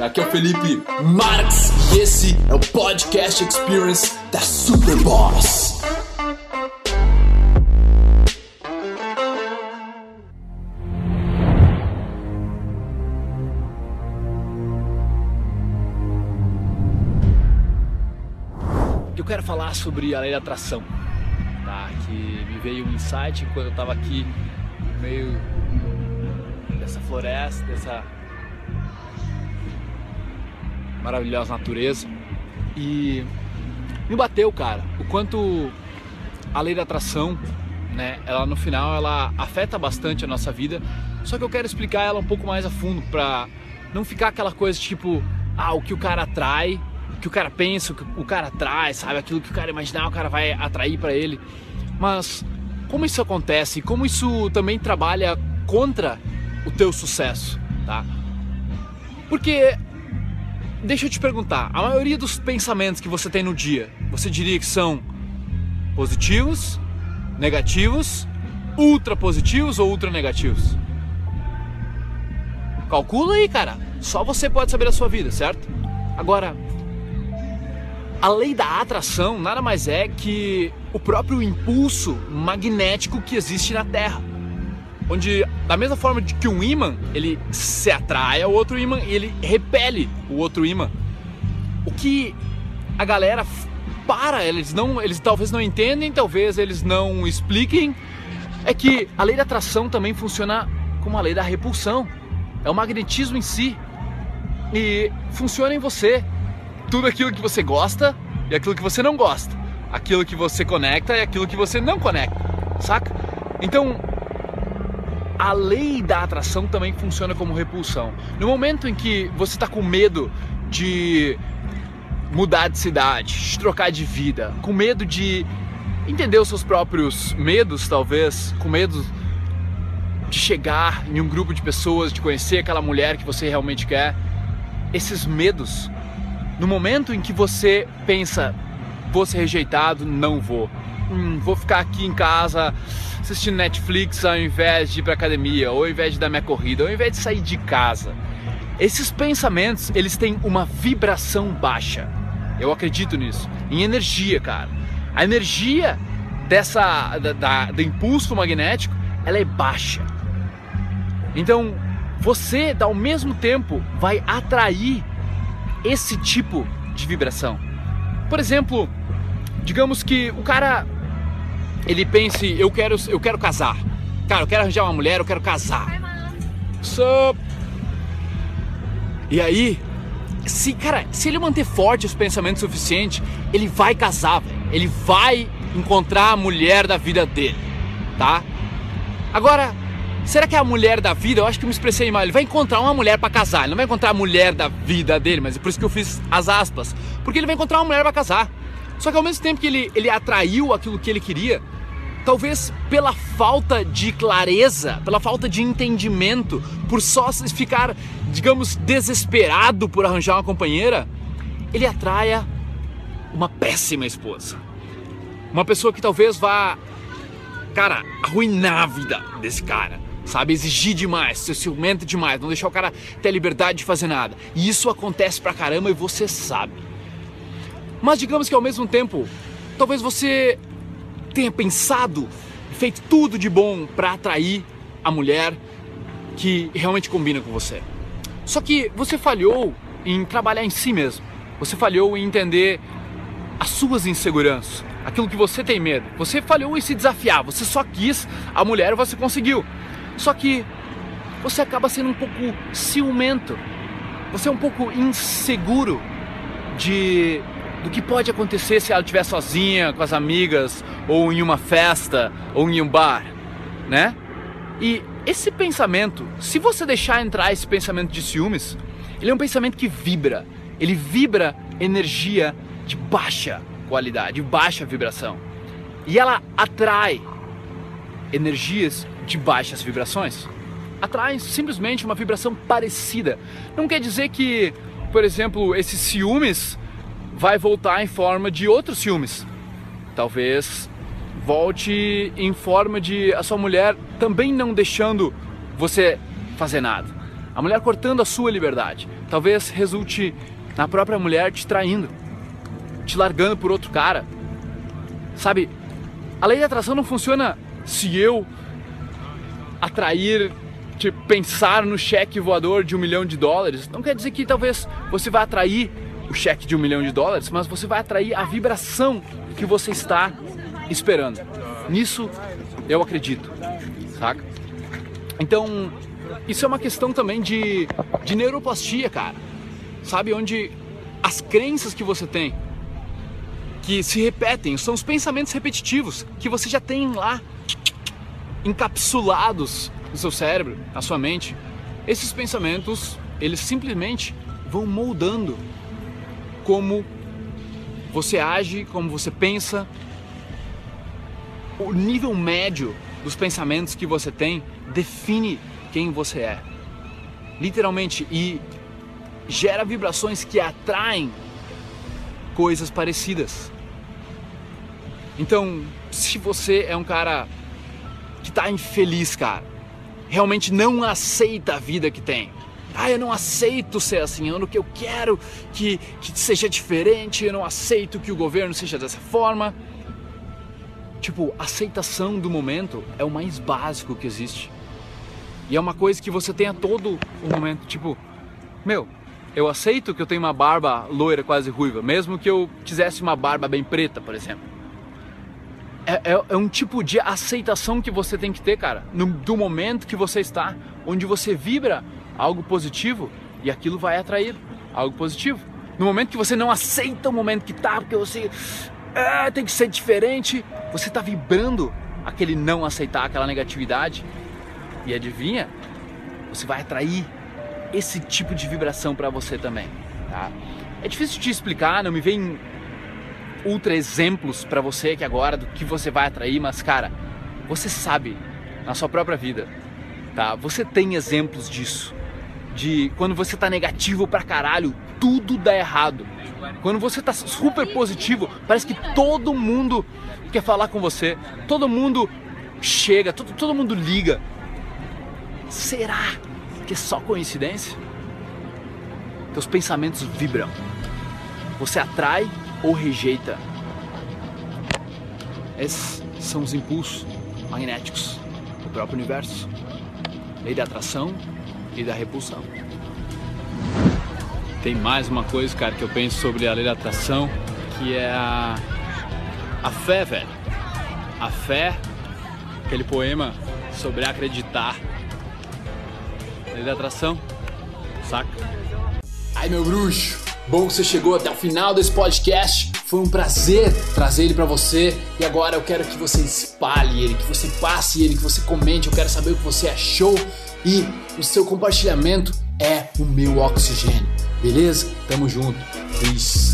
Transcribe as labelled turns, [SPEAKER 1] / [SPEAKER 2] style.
[SPEAKER 1] Aqui é o Felipe Marx e esse é o Podcast Experience da Superboss. Eu quero falar sobre a lei da atração, tá? Que me veio um insight quando eu estava aqui no meio dessa floresta, dessa maravilhosa natureza. E me bateu, cara, o quanto a lei da atração, né, ela no final ela afeta bastante a nossa vida. Só que eu quero explicar ela um pouco mais a fundo para não ficar aquela coisa tipo, ah, o que o cara atrai, o que o cara pensa, o que o cara atrai, sabe? Aquilo que o cara imaginar, o cara vai atrair para ele. Mas como isso acontece? Como isso também trabalha contra o teu sucesso, tá? Porque deixa eu te perguntar, a maioria dos pensamentos que você tem no dia, você diria que são positivos, negativos, ultra positivos ou ultra negativos? Calcula aí, cara. Só você pode saber a sua vida, certo? Agora, a lei da atração nada mais é que o próprio impulso magnético que existe na Terra. Onde, da mesma forma que um imã, ele se atrai ao outro imã e ele repele o outro imã. O que a galera para, eles não, eles talvez não entendem, talvez eles não expliquem, é que a lei da atração também funciona como a lei da repulsão. É o magnetismo em si. E funciona em você. Tudo aquilo que você gosta e aquilo que você não gosta. Aquilo que você conecta e aquilo que você não conecta. Saca? Então, a lei da atração também funciona como repulsão. No momento em que você está com medo de mudar de cidade, de trocar de vida, com medo de entender os seus próprios medos, talvez, com medo de chegar em um grupo de pessoas, de conhecer aquela mulher que você realmente quer, esses medos, no momento em que você pensa, vou ser rejeitado, não vou. Hum, vou ficar aqui em casa assistindo Netflix ao invés de ir para academia, ou ao invés de dar minha corrida, ou ao invés de sair de casa. Esses pensamentos, eles têm uma vibração baixa. Eu acredito nisso. Em energia, cara. A energia dessa da, da, do impulso magnético, ela é baixa. Então, você, ao mesmo tempo, vai atrair esse tipo de vibração. Por exemplo, digamos que o cara ele pense, eu quero, eu quero casar. Cara, eu quero arranjar uma mulher, eu quero casar. Sup? E aí, se, cara, se ele manter forte os pensamentos suficiente, ele vai casar, véio. ele vai encontrar a mulher da vida dele, tá? Agora, será que é a mulher da vida? Eu acho que eu me expressei mal. Ele vai encontrar uma mulher para casar, ele não vai encontrar a mulher da vida dele, mas é por isso que eu fiz as aspas, porque ele vai encontrar uma mulher para casar. Só que ao mesmo tempo que ele, ele atraiu aquilo que ele queria, talvez pela falta de clareza, pela falta de entendimento, por só ficar, digamos, desesperado por arranjar uma companheira, ele atraia uma péssima esposa. Uma pessoa que talvez vá, cara, arruinar a vida desse cara. Sabe, exigir demais, ser ciumento demais, não deixar o cara ter liberdade de fazer nada. E isso acontece pra caramba e você sabe. Mas digamos que ao mesmo tempo, talvez você tenha pensado, feito tudo de bom para atrair a mulher que realmente combina com você. Só que você falhou em trabalhar em si mesmo. Você falhou em entender as suas inseguranças, aquilo que você tem medo. Você falhou em se desafiar. Você só quis a mulher e você conseguiu. Só que você acaba sendo um pouco ciumento. Você é um pouco inseguro de do que pode acontecer se ela estiver sozinha, com as amigas, ou em uma festa, ou em um bar, né? E esse pensamento, se você deixar entrar esse pensamento de ciúmes, ele é um pensamento que vibra. Ele vibra energia de baixa qualidade, de baixa vibração. E ela atrai energias de baixas vibrações. Atrai simplesmente uma vibração parecida. Não quer dizer que, por exemplo, esses ciúmes vai voltar em forma de outros ciúmes. Talvez volte em forma de a sua mulher também não deixando você fazer nada. a mulher cortando a sua liberdade. Talvez resulte na própria mulher te traindo, te largando por outro cara. Sabe, a lei da atração não funciona se eu atrair, tipo, pensar no cheque voador de um milhão de dólares. Não quer dizer que talvez você vai atrair o cheque de um milhão de dólares, mas você vai atrair a vibração que você está esperando. Nisso eu acredito, saca? Então, isso é uma questão também de, de neuroplastia, cara. Sabe? Onde as crenças que você tem, que se repetem, são os pensamentos repetitivos que você já tem lá encapsulados no seu cérebro, na sua mente. Esses pensamentos, eles simplesmente vão moldando como você age, como você pensa. O nível médio dos pensamentos que você tem define quem você é. Literalmente, e gera vibrações que atraem coisas parecidas. Então, se você é um cara que está infeliz, cara, realmente não aceita a vida que tem. Ah, eu não aceito ser assim, eu, eu quero que, que seja diferente, eu não aceito que o governo seja dessa forma. Tipo, aceitação do momento é o mais básico que existe. E é uma coisa que você tem a todo o momento. Tipo, meu, eu aceito que eu tenho uma barba loira, quase ruiva, mesmo que eu quisesse uma barba bem preta, por exemplo. É, é, é um tipo de aceitação que você tem que ter, cara, no, do momento que você está, onde você vibra algo positivo e aquilo vai atrair algo positivo. No momento que você não aceita o momento que tá, porque você é, tem que ser diferente, você está vibrando aquele não aceitar, aquela negatividade e adivinha? Você vai atrair esse tipo de vibração para você também, tá? É difícil te explicar, não me vem ultra exemplos para você que agora do que você vai atrair, mas cara, você sabe na sua própria vida, tá? Você tem exemplos disso. De quando você tá negativo pra caralho, tudo dá errado. Quando você tá super positivo, parece que todo mundo quer falar com você, todo mundo chega, todo, todo mundo liga. Será que é só coincidência? Teus pensamentos vibram. Você atrai ou rejeita. Esses são os impulsos magnéticos do próprio universo. Lei da atração e da repulsão. Tem mais uma coisa, cara, que eu penso sobre a lei da atração, que é a, a fé, velho. A fé, aquele poema sobre acreditar Lei da atração, saca? Ai meu bruxo, bom que você chegou até o final desse podcast. Foi um prazer trazer ele para você e agora eu quero que você espalhe ele, que você passe ele, que você comente. Eu quero saber o que você achou e o seu compartilhamento é o meu oxigênio. Beleza? Tamo junto. Peace.